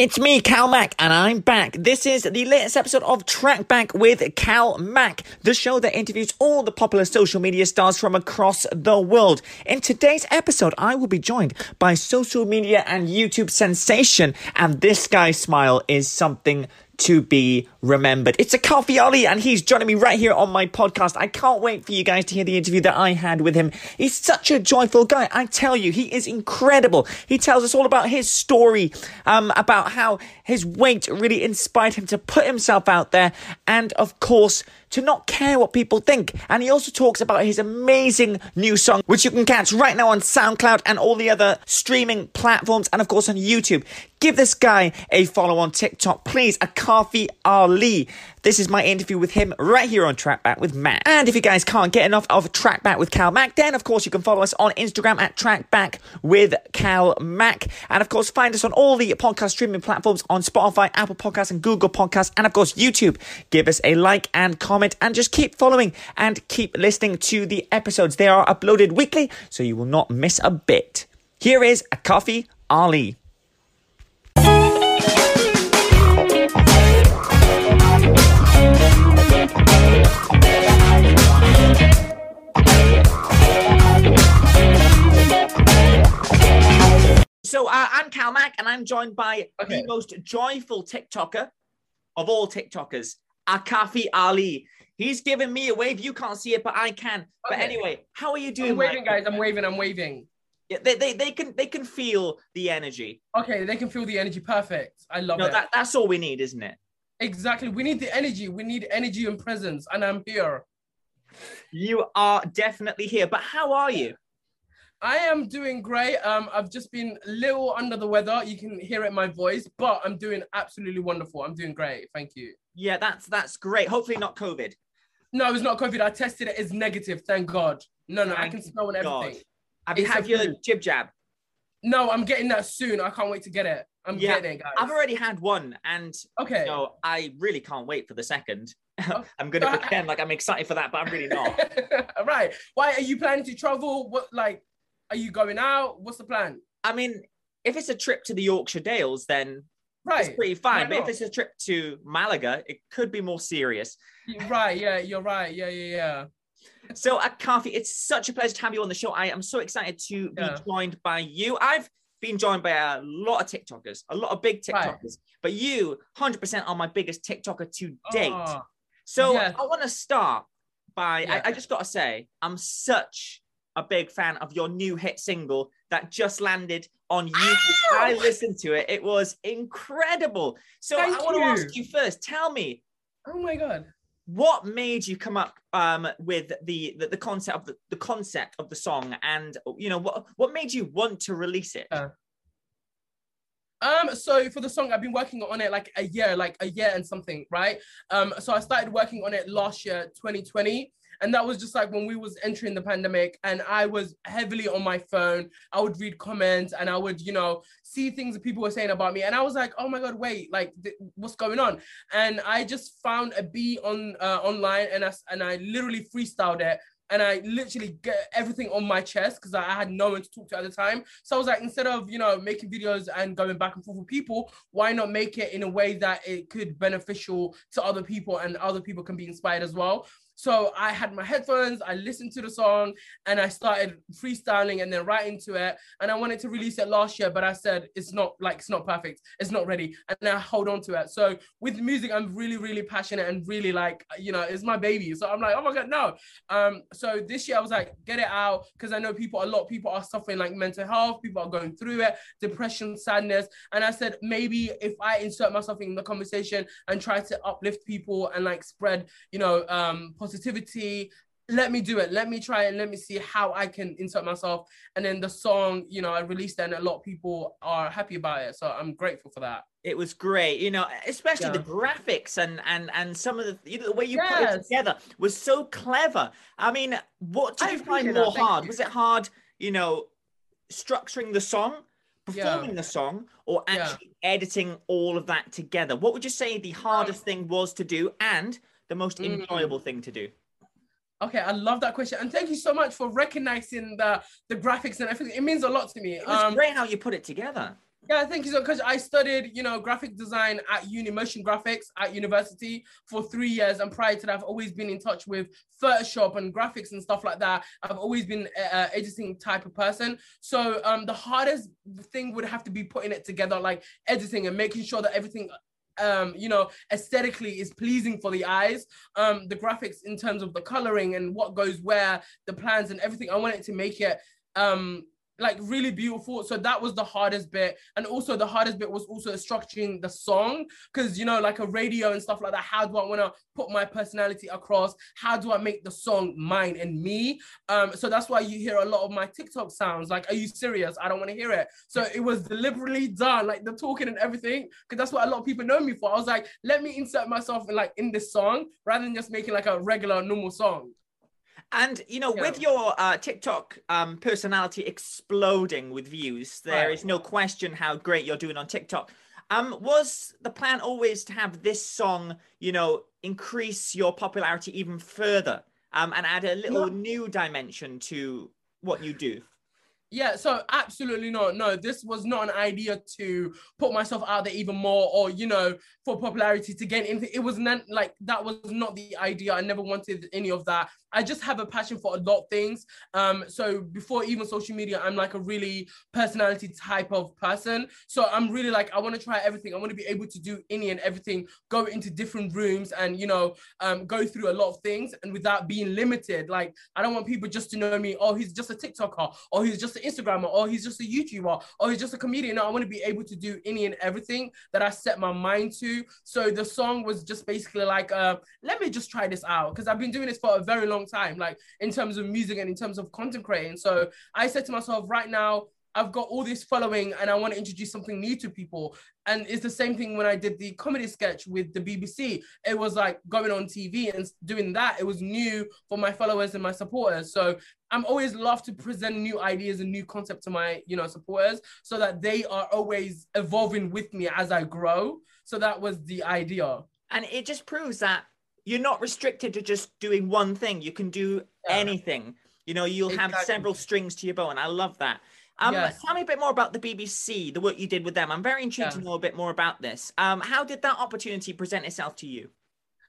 It's me, Cal Mack, and I'm back. This is the latest episode of Track Back with Cal Mack, the show that interviews all the popular social media stars from across the world. In today's episode, I will be joined by social media and YouTube sensation, and this guy's smile is something to be remembered. It's Akafi Ali, and he's joining me right here on my podcast. I can't wait for you guys to hear the interview that I had with him. He's such a joyful guy. I tell you, he is incredible. He tells us all about his story, um, about how his weight really inspired him to put himself out there, and of course, to not care what people think. And he also talks about his amazing new song, which you can catch right now on SoundCloud and all the other streaming platforms, and of course on YouTube. Give this guy a follow on TikTok, please. Akafi Ali. This is my interview with him right here on Trackback with Matt. And if you guys can't get enough of Trackback with Cal Mack, then of course you can follow us on Instagram at Trackback with Cal Mack. And of course, find us on all the podcast streaming platforms on Spotify, Apple Podcasts, and Google Podcasts, and of course, YouTube. Give us a like and comment, and just keep following and keep listening to the episodes. They are uploaded weekly, so you will not miss a bit. Here is Akafi Ali. So uh, I'm Cal Mack, and I'm joined by Okay. the most joyful TikToker of all TikTokers, Akafi Ali. He's giving me a wave. You can't see it, but I can. But anyway, how are you doing? I'm waving, mate? guys. I'm waving. I'm waving. Yeah, They, they, they can they can feel the energy. Okay, they can feel the energy. Perfect. I love No, it. that, that's all we need, isn't it? Exactly. We need the energy. We need energy and presence, and I'm here. You are definitely here. But how are you? I am doing great. Um, I've just been a little under the weather. You can hear it in my voice, but I'm doing absolutely wonderful. I'm doing great. Thank you. Yeah, that's that's great. Hopefully not COVID. No, it's not COVID. I tested it. It's negative. Thank God. No, no, I can smell and everything. Have you It's had your jib jab? No, I'm getting that soon. I can't wait to get it. I'm Yeah, getting it, guys. I've already had one, and okay. so I really can't wait for the second. Oh. I'm gonna pretend like I'm excited for that, but I'm really not. All right. Why are you planning to travel? What like are you going out? What's the plan? I mean, if it's a trip to the Yorkshire Dales, then Right. it's pretty fine. But if it's a trip to Malaga, it could be more serious. You're right. Yeah, you're right. Yeah, yeah, yeah. So, uh, Akafi, it's such a pleasure to have you on the show. I am so excited to Yeah. be joined by you. I've been joined by a lot of TikTokers, a lot of big Right. TikTokers, but you, 100%, are my biggest TikToker to ah. date. Oh, So Yes. I want to start by Yeah. I, I just got to say I'm such a big fan of your new hit single that just landed on YouTube. Ow! I listened to it. It was incredible. So Thank I want to ask you first. Tell me oh my god. what made you come up um, with the, the the concept of the, the concept of the song, and you know what what made you want to release it? Yeah. Um, so for the song, I've been working on it like a year, like a year and something, right? Um, so I started working on it last year, 2020. And that was just like when we was entering the pandemic and I was heavily on my phone. I would read comments and I would, you know, see things that people were saying about me. And I was like, oh my God, wait, like th- what's going on? And I just found a beat on uh, online and I, and I literally freestyled it and I literally get everything on my chest because I had no one to talk to at the time. So I was like, instead of you know making videos and going back and forth with people, why not make it in a way that it could be beneficial to other people and other people can be inspired as well. So I had my headphones, I listened to the song, and I started freestyling and then writing to it. And I wanted to release it last year, but I said it's not like it's not perfect, it's not ready, and I hold on to it. So with music, I'm really, really passionate and really like you know it's my baby. So I'm like, oh my god, no. Um, so this year I was like, get it out because I know people, a lot of people are suffering like mental health, people are going through it, depression, sadness. And I said, maybe if I insert myself in the conversation and try to uplift people and like spread, you know, um, positivity, let me do it. Let me try and let me see how I can insert myself. And then the song, you know, I released and a lot of people are happy about it. So I'm grateful for that. It was great, you know, especially Yeah. the graphics and and and some of the you know, the way you put it together was so clever. I mean, what did I you find that, more hard? you. Was it hard, you know, structuring the song, Yeah. performing the song, or Yeah. actually editing all of that together? What would you say the hardest thing was to do and the most Mm. enjoyable thing to do? Okay, I love that question. And thank you so much for recognizing the the graphics and everything. It means a lot to me. It was Um, great how you put it together. Yeah, thank you so because I studied, you know, graphic design at uni, motion graphics at university for three years, and prior to that, I've always been in touch with Photoshop and graphics and stuff like that. I've always been a, editing type of person. So um, the hardest thing would have to be putting it together, like editing and making sure that everything um, you know, aesthetically is pleasing for the eyes. Um, the graphics in terms of the coloring and what goes where, the plans and everything. I wanted to make it um like really beautiful. So that was the hardest bit. And also the hardest bit was also structuring the song. Cause you know, like a radio and stuff like that. How do I want to put my personality across? How do I make the song mine and me? Um, so that's why you hear a lot of my TikTok sounds like, are you serious? I don't want to hear it. So it was deliberately done, like the talking and everything. Cause that's what a lot of people know me for. I was like, let me insert myself in like in this song rather than just making like a regular normal song. And you know, with your uh, TikTok um, personality exploding with views, there right. is no question how great you're doing on TikTok. Um, was the plan always to have this song, you know, increase your popularity even further, um, and add a little no. new dimension to what you do? Yeah, so absolutely not. No, this was not an idea to put myself out there even more or, you know, for popularity to gain anything. It was not like that was not the idea. I never wanted any of that. I just have a passion for a lot of things. Um, so before even social media, I'm like a really personality type of person. So I'm really like, I want to try everything. I want to be able to do any and everything, go into different rooms and, you know, um, go through a lot of things and without being limited. Like, I don't want people just to know me, oh, he's just a TikToker, or he's just an Instagrammer, or he's just a YouTuber, or he's just a comedian. No, I want to be able to do any and everything that I set my mind to. So the song was just basically like, uh, let me just try this out because I've been doing this for a very long long time, like in terms of music and in terms of content creating. So I said to myself, right now, I've got all this following and I want to introduce something new to people. And it's the same thing when I did the comedy sketch with the BBC. It was like going on TV and doing that. It was new for my followers and my supporters. So I'm always love to present new ideas and new concept to my, you know, supporters so that they are always evolving with me as I grow. So that was the idea. And it just proves that you're not restricted to just doing one thing. You can do yeah. anything. You know, you'll exactly. have several strings to your bow, and I love that. Um, yes. Tell me a bit more about the BBC, the work you did with them. I'm very intrigued yeah. to know a bit more about this. Um, how did that opportunity present itself to you?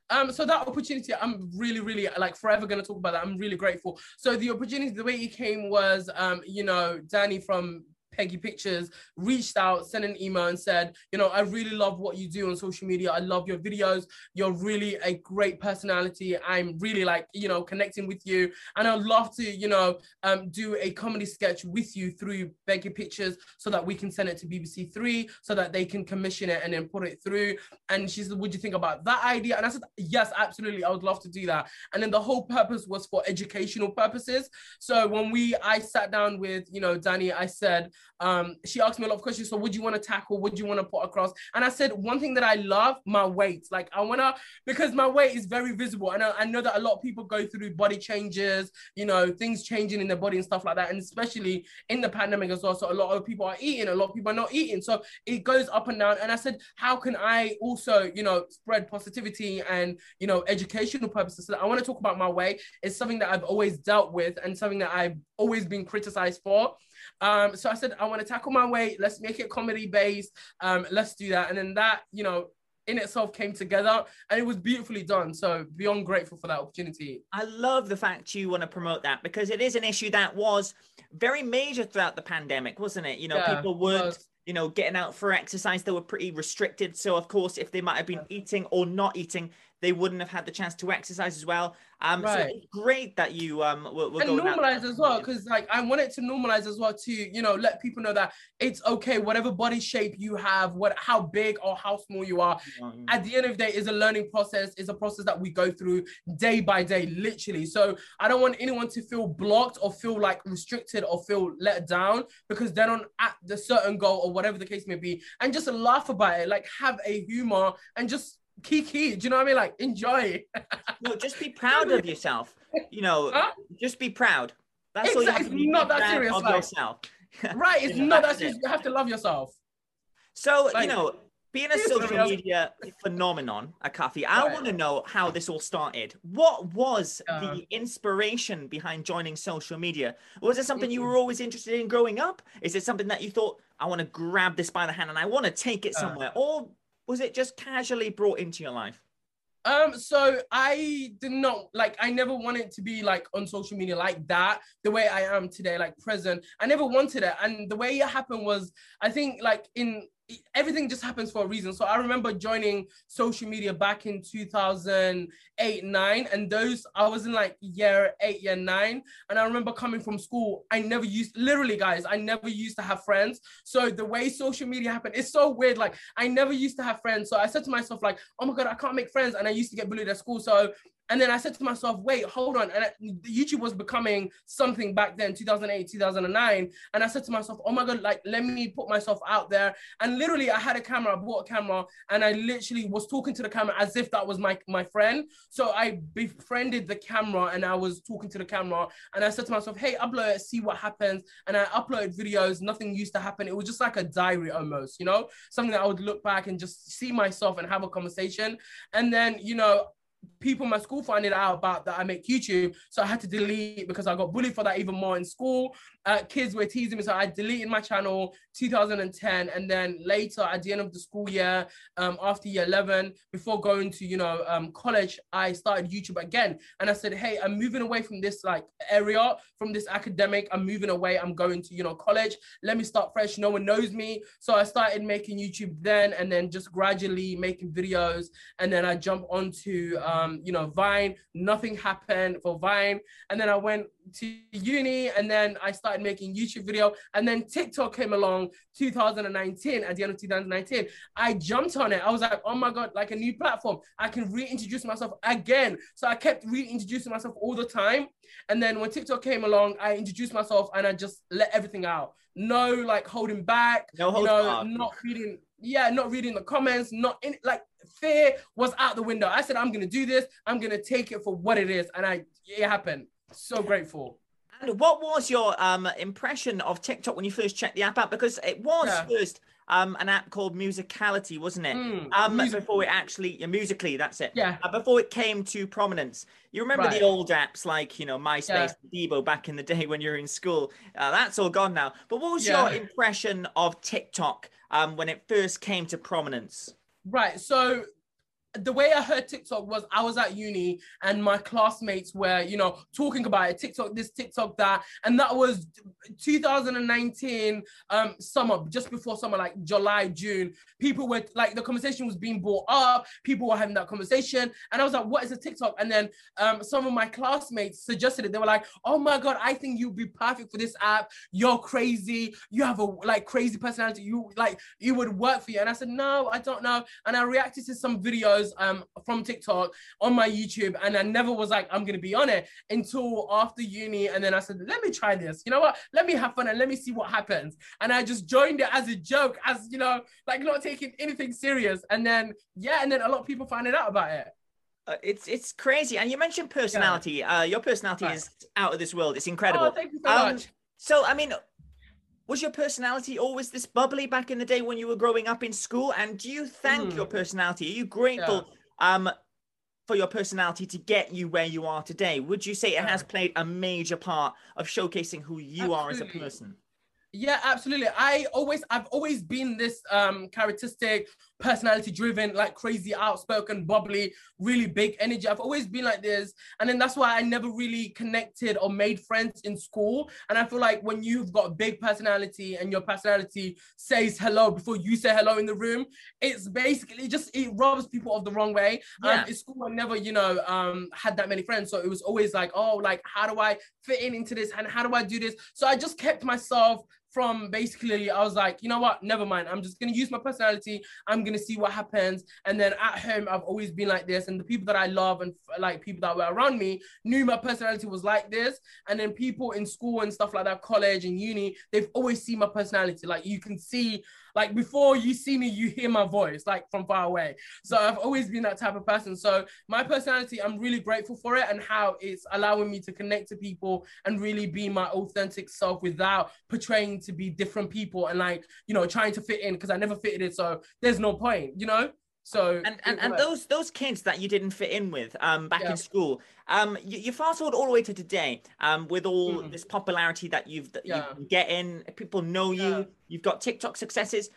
Um, so that opportunity, I'm really, really like forever gonna talk about that. I'm really grateful. So the opportunity, the way it came was, um, you know, Danny from Peggy Pictures reached out, sent an email and said, you know, I really love what you do on social media. I love your videos. You're really a great personality. I'm really like, you know, connecting with you. And I'd love to, you know, um, do a comedy sketch with you through Peggy Pictures so that we can send it to BBC Three so that they can commission it and then put it through. And she said, Would you think about that idea? And I said, Yes, absolutely. I would love to do that. And then the whole purpose was for educational purposes. So when we I sat down with, you know, Danny, I said, um, she asked me a lot of questions. So, would you want to tackle? Would you want to put across? And I said, one thing that I love, my weight. Like, I want to, because my weight is very visible. And I, I, know that a lot of people go through body changes, you know, things changing in their body and stuff like that. And especially in the pandemic as well. So, a lot of people are eating, a lot of people are not eating. So, it goes up and down. And I said, how can I also, you know, spread positivity and, you know, educational purposes? So, I want to talk about my weight. It's something that I've always dealt with and something that I've always been criticized for. Um, so I said, I want to tackle my weight. Let's make it comedy based. Um, let's do that. And then that, you know, in itself came together and it was beautifully done. So beyond grateful for that opportunity. I love the fact you want to promote that because it is an issue that was very major throughout the pandemic, wasn't it? You know, yeah, people weren't, you know, getting out for exercise. They were pretty restricted. So of course, if they might have been eating or not eating, they wouldn't have had the chance to exercise as well. Um, right. so it's great that you um were, were and normalize as well because like I want it to normalize as well to you know let people know that it's okay whatever body shape you have, what how big or how small you are. Mm-hmm. At the end of the day, is a learning process. Is a process that we go through day by day, literally. So I don't want anyone to feel blocked or feel like restricted or feel let down because they're not at the certain goal or whatever the case may be, and just laugh about it. Like have a humor and just kiki. Do you know what I mean? Like enjoy. no, just be proud of yourself. You know, huh? just be proud. That's exactly. all you have to be. Not that serious. Of like, yourself. right. It's not that serious. You have to love yourself. So like, you know, being a social media phenomenon, uh, Akafi, I right. want to know how this all started. What was uh, the inspiration behind joining social media? Was it something you mm-hmm. were always interested in growing up? Is it something that you thought I want to grab this by the hand and I want to take it uh-huh. somewhere? or was it just casually brought into your life? Um, so I did not like I never wanted to be like on social media like that, the way I am today, like present. I never wanted it. And the way it happened was I think like in everything just happens for a reason. So I remember joining social media back in 2008, nine, and those I was in like year eight, year nine, and I remember coming from school. I never used, literally, guys, I never used to have friends. So the way social media happened, it's so weird. Like I never used to have friends. So I said to myself, like, oh my god, I can't make friends, and I used to get bullied at school. So and then I said to myself, wait, hold on. And YouTube was becoming something back then, 2008, 2009. And I said to myself, oh my God, like, let me put myself out there. And literally, I had a camera, I bought a camera, and I literally was talking to the camera as if that was my, my friend. So I befriended the camera and I was talking to the camera. And I said to myself, hey, upload it, see what happens. And I uploaded videos, nothing used to happen. It was just like a diary almost, you know, something that I would look back and just see myself and have a conversation. And then, you know, people in my school finding out about that I make YouTube. So I had to delete because I got bullied for that even more in school. Uh, kids were teasing me. So I deleted my channel 2010. And then later at the end of the school year, um, after year 11, before going to, you know, um, college, I started YouTube again. And I said, hey, I'm moving away from this like area, from this academic. I'm moving away. I'm going to, you know, college. Let me start fresh. No one knows me. So I started making YouTube then and then just gradually making videos. And then I jump onto, um, Um, you know, Vine. Nothing happened for Vine. And then I went to uni and then I started making YouTube video. And then TikTok came along 2019, at the end of 2019. I jumped on it. I was like, oh my God, like a new platform. I can reintroduce myself again. So I kept reintroducing myself all the time. And then when TikTok came along, I introduced myself and I just let everything out. No like holding back, no you know, back. not reading, yeah, not reading the comments, not in like fear was out the window. I said, I'm gonna do this. I'm gonna take it for what it is, and I it happened. So grateful. And what was your um, impression of TikTok when you first checked the app out? Because it was yeah. first um, an app called Musicality, wasn't it? Mm, um, music- before it actually, yeah, Musical.ly, that's it. Yeah. Uh, before it came to prominence. You remember right. the old apps like, you know, MySpace, yeah. Bebo back in the day when you were in school? Uh, that's all gone now. But what was yeah. your impression of TikTok um, when it first came to prominence? Right. So the way I heard TikTok was I was at uni and my classmates were, you know, talking about it, TikTok this, TikTok that, and that was 2019 um summer, just before summer, like July, June. People were like the conversation was being brought up, people were having that conversation, and I was like, what is a TikTok? And then um some of my classmates suggested it. They were like, oh my god, I think you'd be perfect for this app. You're crazy, you have a like crazy personality, you like you would work for you. And I said, no, I don't know. And I reacted to some videos videos um, from TikTok on my YouTube, and I never was like, I'm gonna be on it until after uni. And then I said, let me try this. You know what? Let me have fun and let me see what happens. And I just joined it as a joke, as you know, like not taking anything serious. And then yeah, and then a lot of people finding out about it. Uh, it's it's crazy, and you mentioned personality. Yeah. Uh, your personality right. is out of this world. It's incredible. Oh, thank you so um, much. So, I mean, was your personality always this bubbly back in the day when you were growing up in school? And do you thank mm. your personality? Are you grateful yeah. um, for your personality to get you where you are today? Would you say it has played a major part of showcasing who you Absolutely. are as a person? Yeah, absolutely. I always, I've always been this um characteristic, personality driven, like crazy, outspoken, bubbly, really big energy. I've always been like this. And then that's why I never really connected or made friends in school. And I feel like when you've got a big personality and your personality says hello before you say hello in the room, it's basically just, it rubs people off the wrong way. Yeah. Um, in school, I never, you know, um, had that many friends. So it was always like, oh, like, how do I fit in into this? And how do I do this? So I just kept myself from basically I was like, you know what, never mind. I'm just gonna use my personality. I'm gonna see what happens. And then at home, I've always been like this. And the people that I love and like people that were around me knew my personality was like this. And then people in school and stuff like that, college and uni, they've always seen my personality. Like you can see like before you see me, you hear my voice like from far away. So I've always been that type of person. So my personality, I'm really grateful for it and how it's allowing me to connect to people and really be my authentic self without portraying to be different people and like, you know, trying to fit in because I never fitted in. So there's no point, you know? So and and, and those those kids that you didn't fit in with um back yeah. in school, um you, you, fast forward all the way to today, um with all mm. this popularity that you've that yeah. you get in, people know you, yeah. you've got TikTok successes.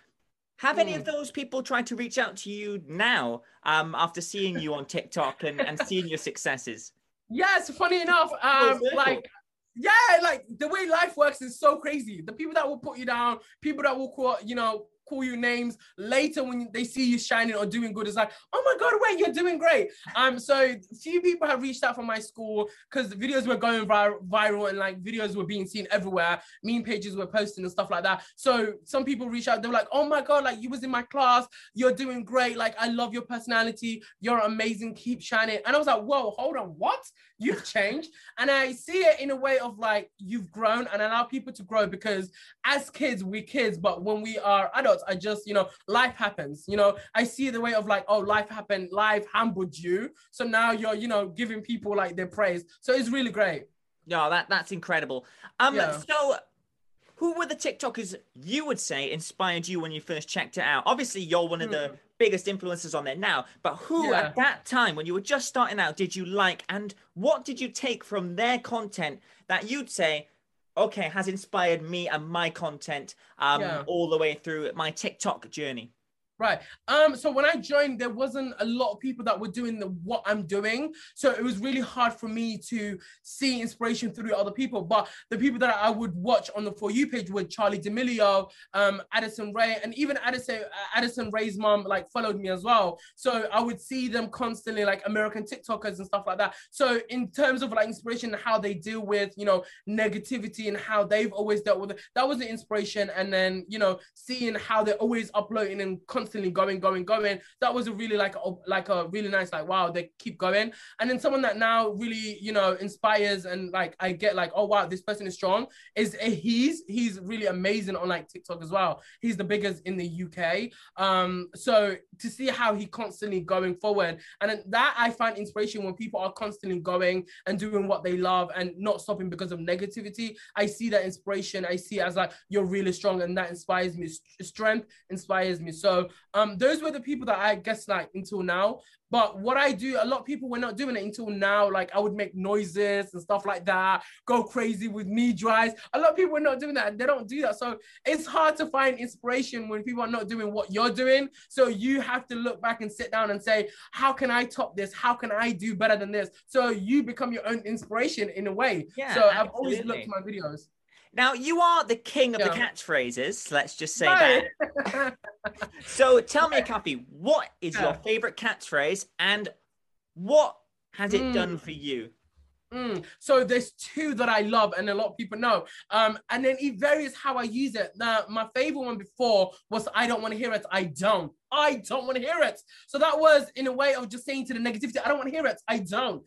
Have mm. any of mm. those people tried to reach out to you now um after seeing you on TikTok and, and seeing your successes? Yes, funny enough, um like yeah, like the way life works is so crazy. The people that will put you down, people that will call, you know, call you names later when they see you shining or doing good. It's like, oh my god, wait, you're doing great. Um, so few people have reached out from my school because videos were going vir- viral and like videos were being seen everywhere. Meme pages were posting and stuff like that. So some people reached out. They were like, oh my god, like you was in my class. You're doing great. Like I love your personality. You're amazing. Keep shining. And I was like, whoa, hold on, what? You've changed. And I see it in a way of like you've grown and allow people to grow because as kids, we kids, but when we are adults, I just, you know, life happens. You know, I see the way of like, oh, life happened, life humbled you. So now you're, you know, giving people like their praise. So it's really great. No, that that's incredible. Um, yeah. so who were the TikTokers you would say inspired you when you first checked it out? Obviously, you're one of the hmm. biggest influencers on there now, but who yeah. at that time when you were just starting out did you like, and what did you take from their content that you'd say, okay, has inspired me and my content um, yeah. all the way through my TikTok journey? Right. Um. So when I joined, there wasn't a lot of people that were doing the, what I'm doing. So it was really hard for me to see inspiration through other people. But the people that I would watch on the For You page were Charli D'Amelio, um, Addison Rae, and even Addison Addison Rae's mom like followed me as well. So I would see them constantly, like American TikTokers and stuff like that. So in terms of like inspiration, how they deal with you know negativity and how they've always dealt with it, that was the inspiration. And then you know seeing how they're always uploading and constantly going, going, going. That was a really like a, like a really nice like wow they keep going. And then someone that now really you know inspires and like I get like oh wow this person is strong is he's he's really amazing on like TikTok as well. He's the biggest in the UK. Um, so to see how he constantly going forward and that I find inspiration when people are constantly going and doing what they love and not stopping because of negativity. I see that inspiration. I see as like you're really strong and that inspires me. Strength inspires me. So um, those were the people that I guess like until now. But what I do, a lot of people were not doing it until now. Like I would make noises and stuff like that, go crazy with knee dries. A lot of people were not doing that. They don't do that. So it's hard to find inspiration when people are not doing what you're doing. So you have to look back and sit down and say, how can I top this? How can I do better than this? So you become your own inspiration in a way. Yeah, so absolutely. I've always looked at my videos. Now you are the king of the catchphrases. Let's just say right. that. so tell me, Kathy, what is yeah. your favorite catchphrase, and what has it mm. done for you? Mm. So there's two that I love, and a lot of people know. Um, and then it varies how I use it. Now, my favorite one before was "I don't want to hear it." I don't. I don't want to hear it. So that was in a way of just saying to the negativity, "I don't want to hear it." I don't.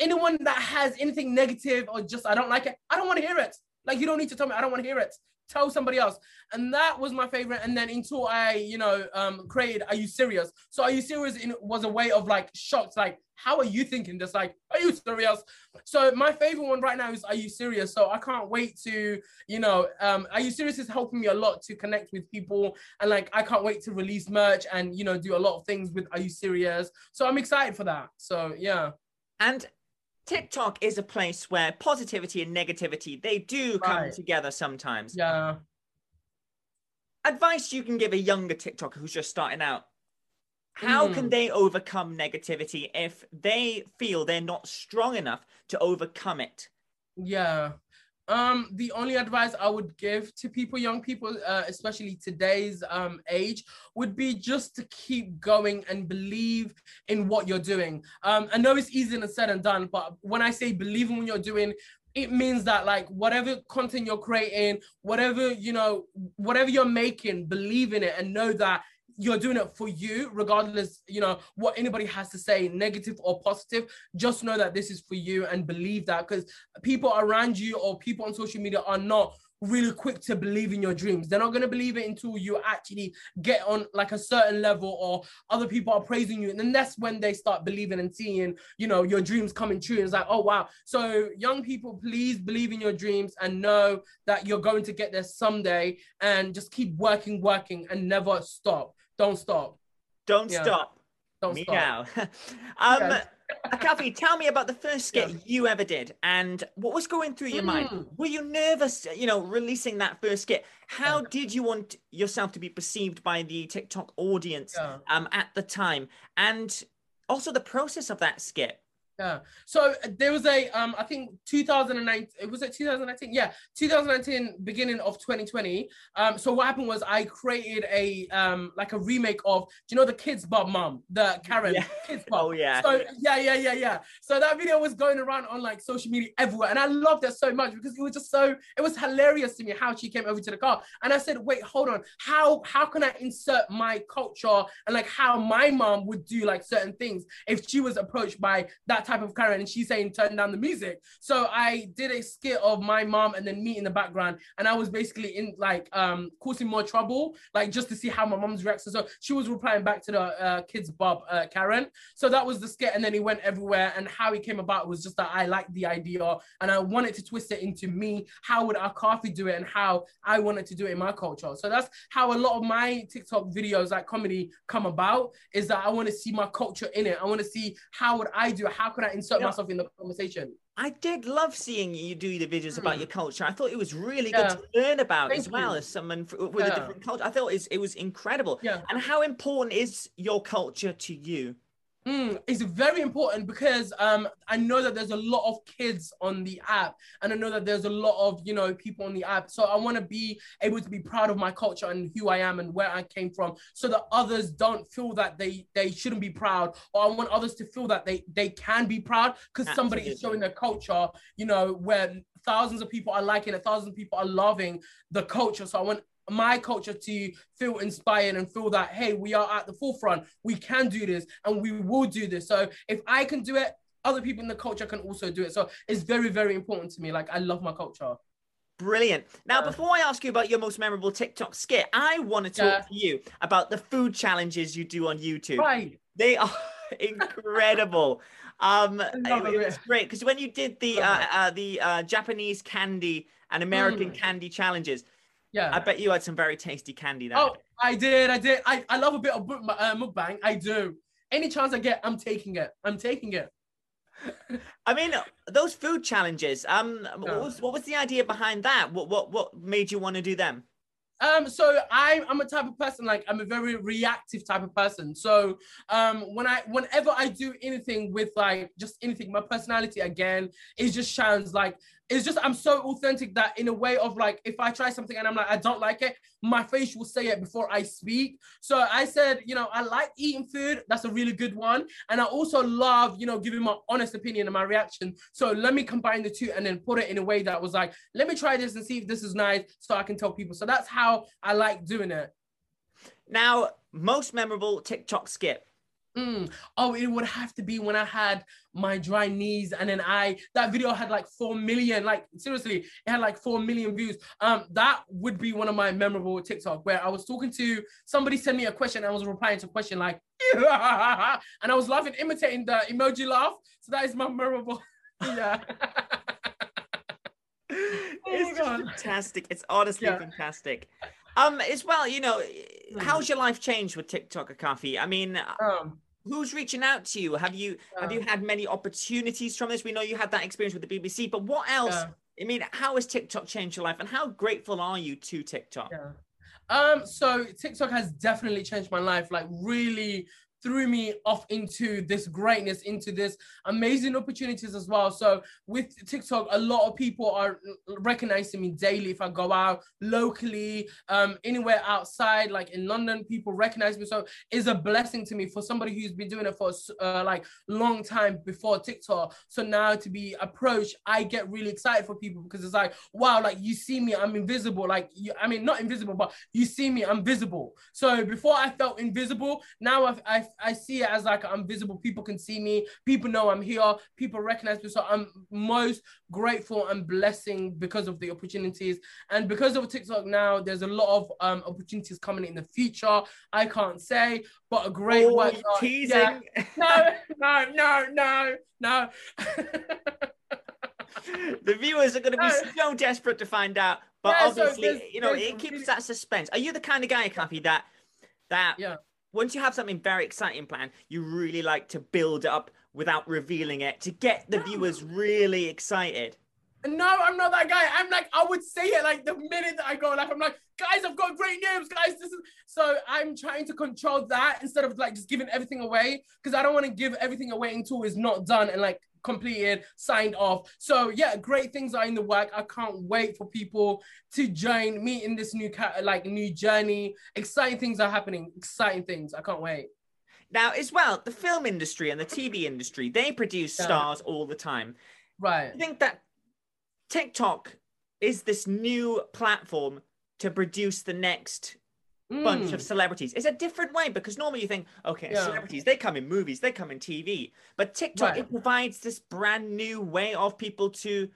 Anyone that has anything negative or just I don't like it, I don't want to hear it. Like you don't need to tell me. I don't want to hear it. Tell somebody else. And that was my favorite. And then until I, you know, um, created Are You Serious? So Are You Serious in, was a way of like shocked, like, how are you thinking this? Like, are you serious? So my favorite one right now is Are You Serious? So I can't wait to, you know, um, Are You Serious is helping me a lot to connect with people. And like I can't wait to release merch and you know do a lot of things with Are You Serious? So I'm excited for that. So yeah. And TikTok is a place where positivity and negativity they do come right. together sometimes. Yeah. Advice you can give a younger TikToker who's just starting out. How mm. can they overcome negativity if they feel they're not strong enough to overcome it? Yeah. Um, the only advice I would give to people, young people, uh, especially today's um, age, would be just to keep going and believe in what you're doing. Um, I know it's easier said and done, but when I say believe in what you're doing, it means that like whatever content you're creating, whatever you know, whatever you're making, believe in it and know that you're doing it for you regardless you know what anybody has to say negative or positive just know that this is for you and believe that because people around you or people on social media are not really quick to believe in your dreams. They're not going to believe it until you actually get on like a certain level or other people are praising you and then that's when they start believing and seeing you know your dreams coming true. It's like oh wow. So young people please believe in your dreams and know that you're going to get there someday and just keep working working and never stop don't stop. Don't Yeah. stop. Don't me stop. now. um. Kathy, tell me about the first skit Yeah. you ever did and what was going through your mind. Mm. Were you nervous, you know, releasing that first skit? How did you want yourself to be perceived by the TikTok audience Yeah. um, at the time? And also the process of that skit. Yeah. So uh, there was a um I think 2009 it was it 2019 yeah 2019 beginning of 2020 um so what happened was I created a um like a remake of do you know the Kidz Bop mom the Karen? Yeah. Kidz Bop. Oh, yeah. so yeah yeah yeah yeah. So that video was going around on like social media everywhere and I loved it so much because it was just so it was hilarious to me how she came over to the car. And I said wait hold on. How how can I insert my culture and like how my mom would do like certain things if she was approached by that type of Karen and she's saying turn down the music. So I did a skit of my mom and then me in the background, and I was basically in like um causing more trouble, like just to see how my mom's reaction. So she was replying back to the uh, Kidz Bop uh, Karen. So that was the skit, and then he went everywhere. And how he came about was just that I liked the idea and I wanted to twist it into me. How would Akafi do it, and how I wanted to do it in my culture. So that's how a lot of my TikTok videos, like comedy, come about. Is that I want to see my culture in it. I want to see how would I do it. How can I insert Yeah. myself in the conversation? I did love seeing you do the videos about Mm. your culture. I thought it was really Yeah. good to learn about Thank as well you. as someone f- with a different culture. I thought it was, it was incredible. Yeah. And how important is your culture to you? Mm, it's very important because um, I know that there's a lot of kids on the app, and I know that there's a lot of you know people on the app. So I want to be able to be proud of my culture and who I am and where I came from, so that others don't feel that they they shouldn't be proud, or I want others to feel that they they can be proud because somebody is showing their culture, you know, where thousands of people are liking it, thousands of people are loving the culture. So I want my culture to feel inspired and feel that hey we are at the forefront we can do this and we will do this so if i can do it other people in the culture can also do it so it's very very important to me like i love my culture Brilliant. Now, Yeah. before I ask you about your most memorable TikTok skit, I want to talk Yeah. to you about the food challenges you do on YouTube. right They are incredible. Um, it, it. was great because when you did the uh, uh, the uh, Japanese candy and American Mm. candy challenges, yeah I bet you had some very tasty candy there. oh i did i did i, I love a bit of uh, mukbang i do any chance i get i'm taking it i'm taking it I mean, those food challenges. Um, what was what was the idea behind that? What what what made you want to do them? Um, so I, I'm a type of person like I'm a very reactive type of person. So um, when I, whenever I do anything with like just anything, my personality again, it just shines like it's just I'm so authentic that in a way of like if I try something and I'm like I don't like it, my face will say it before I speak. So I said, you know, I like eating food. That's a really good one, and I also love, you know, giving my honest opinion and my reaction. So let me combine the two and then put it in a way that was like, let me try this and see if this is nice, so I can tell people. So that's how I like doing it. Now, most memorable TikTok skit. Mm. Oh, it would have to be when I had my dry knees, and then I that video had like four million. Like seriously, it had like four million views. Um, that would be one of my memorable TikTok where I was talking to somebody sent me a question, and I was replying to a question like, and I was laughing, imitating the emoji laugh. So that is my memorable. yeah. It's just fantastic. It's honestly Yeah. fantastic. Um, as well, you know, Mm. how's your life changed with TikTok, Akafi? I mean, um, who's reaching out to you? Have you have you had many opportunities from this? We know you had that experience with the BBC, but what else? Yeah. I mean, how has TikTok changed your life, and how grateful are you to TikTok? Yeah. Um, so TikTok has definitely changed my life, like really threw me off into this greatness, into this amazing opportunities as well. So with TikTok, a lot of people are recognizing me daily if I go out locally, um, anywhere outside, like in London, people recognize me. So it's a blessing to me for somebody who's been doing it for uh, like long time before TikTok. So now to be approached, I get really excited for people because it's like, wow, like you see me, I'm invisible. Like you, I mean, not invisible, but you see me, I'm visible. So before I felt invisible, now I, I, I see it as like I'm visible. People can see me. People know I'm here. People recognize me. So I'm most grateful and blessing because of the opportunities. And because of TikTok now, there's a lot of um, opportunities coming in the future. I can't say, but a great Oh, work. teasing. Yeah. No, no, no, no, no. the viewers are going to be so desperate to find out. But Yeah, obviously, there's- you know, it keeps that suspense. Are you the kind of guy, Kathy, that that Yeah. Once you have something very exciting planned, you really like to build up without revealing it to get the viewers really excited. No, I'm not that guy. I'm like, I would say it like the minute that I go like I'm like, guys, I've got great news, guys. This is so I'm trying to control that instead of like just giving everything away because I don't want to give everything away until it's not done and like completed, signed off. So yeah, great things are in the work. I can't wait for people to join me in this new like new journey. Exciting things are happening. Exciting things. I can't wait. Now, as well, the film industry and the TV industry, they produce yeah. stars all the time. Right. I think that TikTok is this new platform to produce the next mm. bunch of mm. celebrities. It's a different way because normally you think, okay, yeah. celebrities, they come in movies, they come in TV. But TikTok, right. it provides this brand new way of people to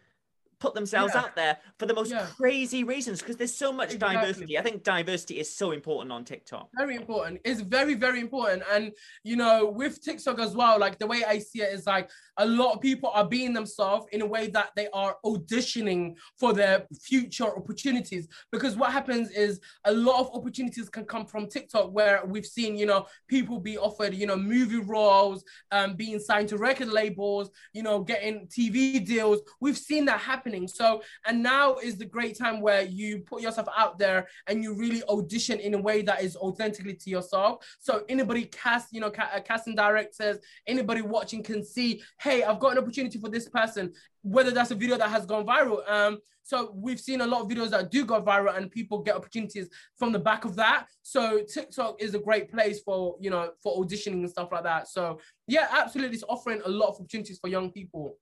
put themselves yeah. out there for the most yeah. crazy reasons because there's so much exactly. diversity. I think diversity is so important on TikTok. Very important. It's very, very important. And, you know, with TikTok as well, like the way I see it is like a lot of people are being themselves in a way that they are auditioning for their future opportunities. Because what happens is a lot of opportunities can come from TikTok where we've seen, you know, people be offered, you know, movie roles, um, being signed to record labels, you know, getting TV deals. We've seen that happen happening. So, and now is the great time where you put yourself out there and you really audition in a way that is authentically to yourself. So anybody cast, you know, ca- uh, casting directors, anybody watching can see, hey, I've got an opportunity for this person, whether that's a video that has gone viral. Um, so we've seen a lot of videos that do go viral and people get opportunities from the back of that. So TikTok is a great place for, you know, for auditioning and stuff like that. So yeah, absolutely. It's offering a lot of opportunities for young people.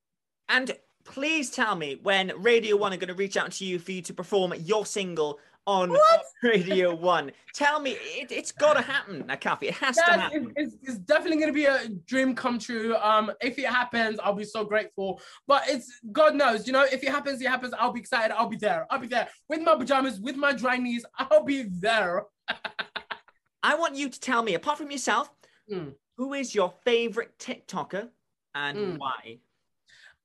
And please tell me when Radio One are going to reach out to you for you to perform your single on what? Radio One. Tell me, it, has got to happen, Akafi. It has to happen. It's, it's definitely going to be a dream come true. Um, if it happens, I'll be so grateful. But it's God knows, you know, if it happens, it happens. I'll be excited. I'll be there. I'll be there with my pajamas, with my dry knees. I'll be there. I want you to tell me, apart from yourself, mm. who is your favorite TikToker and mm. why?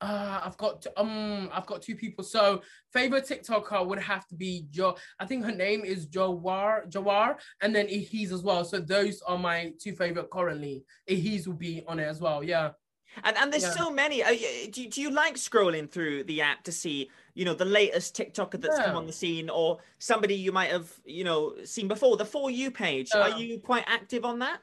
Uh, I've got um, I've got two people. So favorite TikToker would have to be Jo. I think her name is Jawar Jawar, and then Ihiz as well. So those are my two favorite currently. Ihiz will be on it as well. Yeah. And and there's yeah. so many. Do, do you like scrolling through the app to see you know the latest TikToker that's yeah. come on the scene, or somebody you might have you know seen before? The for you page. Yeah. Are you quite active on that?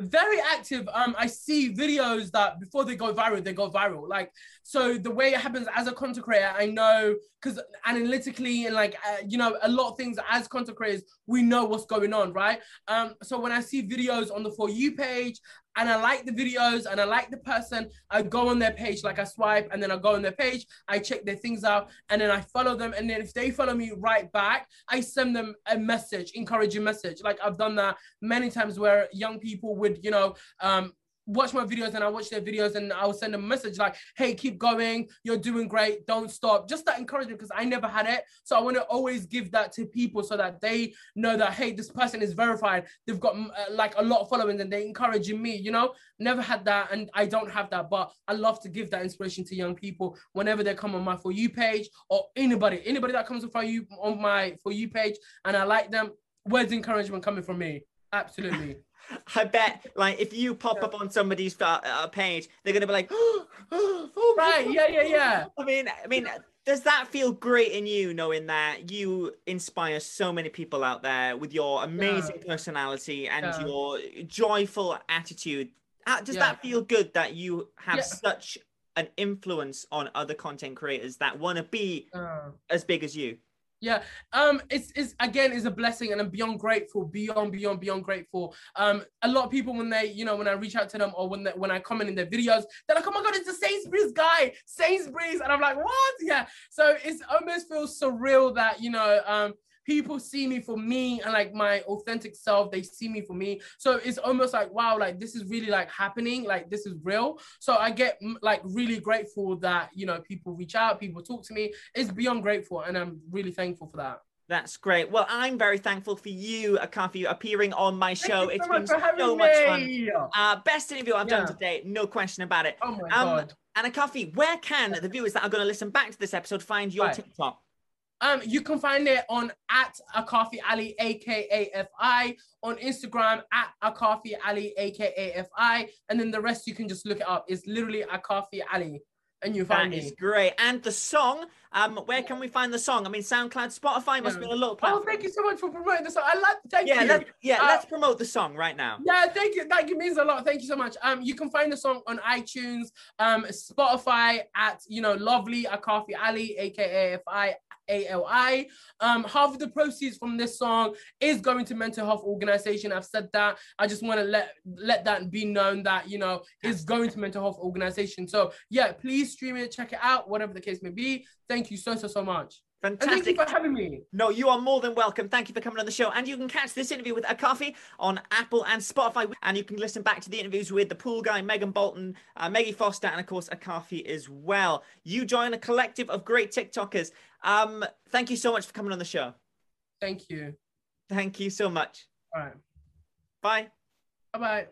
Very active. Um, I see videos that before they go viral, they go viral. Like, so the way it happens as a content creator, I know because analytically and like, uh, you know, a lot of things as content creators, we know what's going on, right? Um, so when I see videos on the For You page, and I like the videos and I like the person, I go on their page, like I swipe and then I go on their page, I check their things out, and then I follow them. And then if they follow me right back, I send them a message, encouraging message. Like I've done that many times where young people would, you know, um, watch my videos and I watch their videos and I'll send them a message like, hey, keep going. You're doing great. Don't stop. Just that encouragement because I never had it. So I want to always give that to people so that they know that, hey, this person is verified. They've got uh, like a lot of following and they're encouraging me, you know? Never had that and I don't have that. But I love to give that inspiration to young people whenever they come on my For You page or anybody, anybody that comes on, you, on my For You page and I like them. Where's encouragement coming from me? Absolutely. I bet, like, if you pop yeah. up on somebody's uh, page, they're gonna be like, oh, oh right, God. yeah, yeah, yeah. I mean, I mean, does that feel great in you, knowing that you inspire so many people out there with your amazing yeah. personality and yeah. your joyful attitude? Does that feel good that you have such an influence on other content creators that want to be uh. as big as you? Yeah, um, it's it's again is a blessing, and I'm beyond grateful, beyond beyond beyond grateful. Um, a lot of people when they, you know, when I reach out to them or when they, when I comment in their videos, they're like, "Oh my god, it's the Sainsbury's guy, Sainsbury's," and I'm like, "What?" Yeah, so it's almost feels surreal that you know, um, people see me for me and like my authentic self they see me for me so it's almost like wow like this is really like happening like this is real so i get like really grateful that you know people reach out people talk to me it's beyond grateful and i'm really thankful for that that's great. Well, I'm very thankful for you, Akafi, appearing on my show. Thank it's so been so much fun. Uh, best interview I've yeah. done today, no question about it. Oh my um, god. And Akafi, where can the viewers that are going to listen back to this episode find your right. TikTok? Um, you can find it on at Akafi Ali, A-K-A-F-I, on Instagram at Akafi Ali, A-K-A-F-I, and then the rest you can just look it up. It's literally Akafi Ali and you find That me. is great. And the song, um, where can we find the song? I mean, SoundCloud, Spotify must Yeah. be a lot Oh, thank you so much for promoting the song. I like. Thank yeah, you. let, yeah, Uh, let's promote the song right now. Yeah, thank you. That means a lot. Thank you so much. Um, you can find the song on iTunes, um, Spotify at you know Lovely Akafi Ali, aka F I A L I. Um, half of the proceeds from this song is going to mental health organization. I've said that. I just want to let let that be known that you know is going to mental health organization. So yeah, please stream it, check it out, whatever the case may be. Thank you so so so much. And thank you Fantastic. for having me. No, you are more than welcome. Thank you for coming on the show. And you can catch this interview with Akafi on Apple and Spotify. And you can listen back to the interviews with the pool guy, Megan Bolton, uh, Maggie Foster, and of course, Akafi as well. You join a collective of great TikTokers. Um, thank you so much for coming on the show. Thank you. Thank you so much. All right. Bye. Bye bye.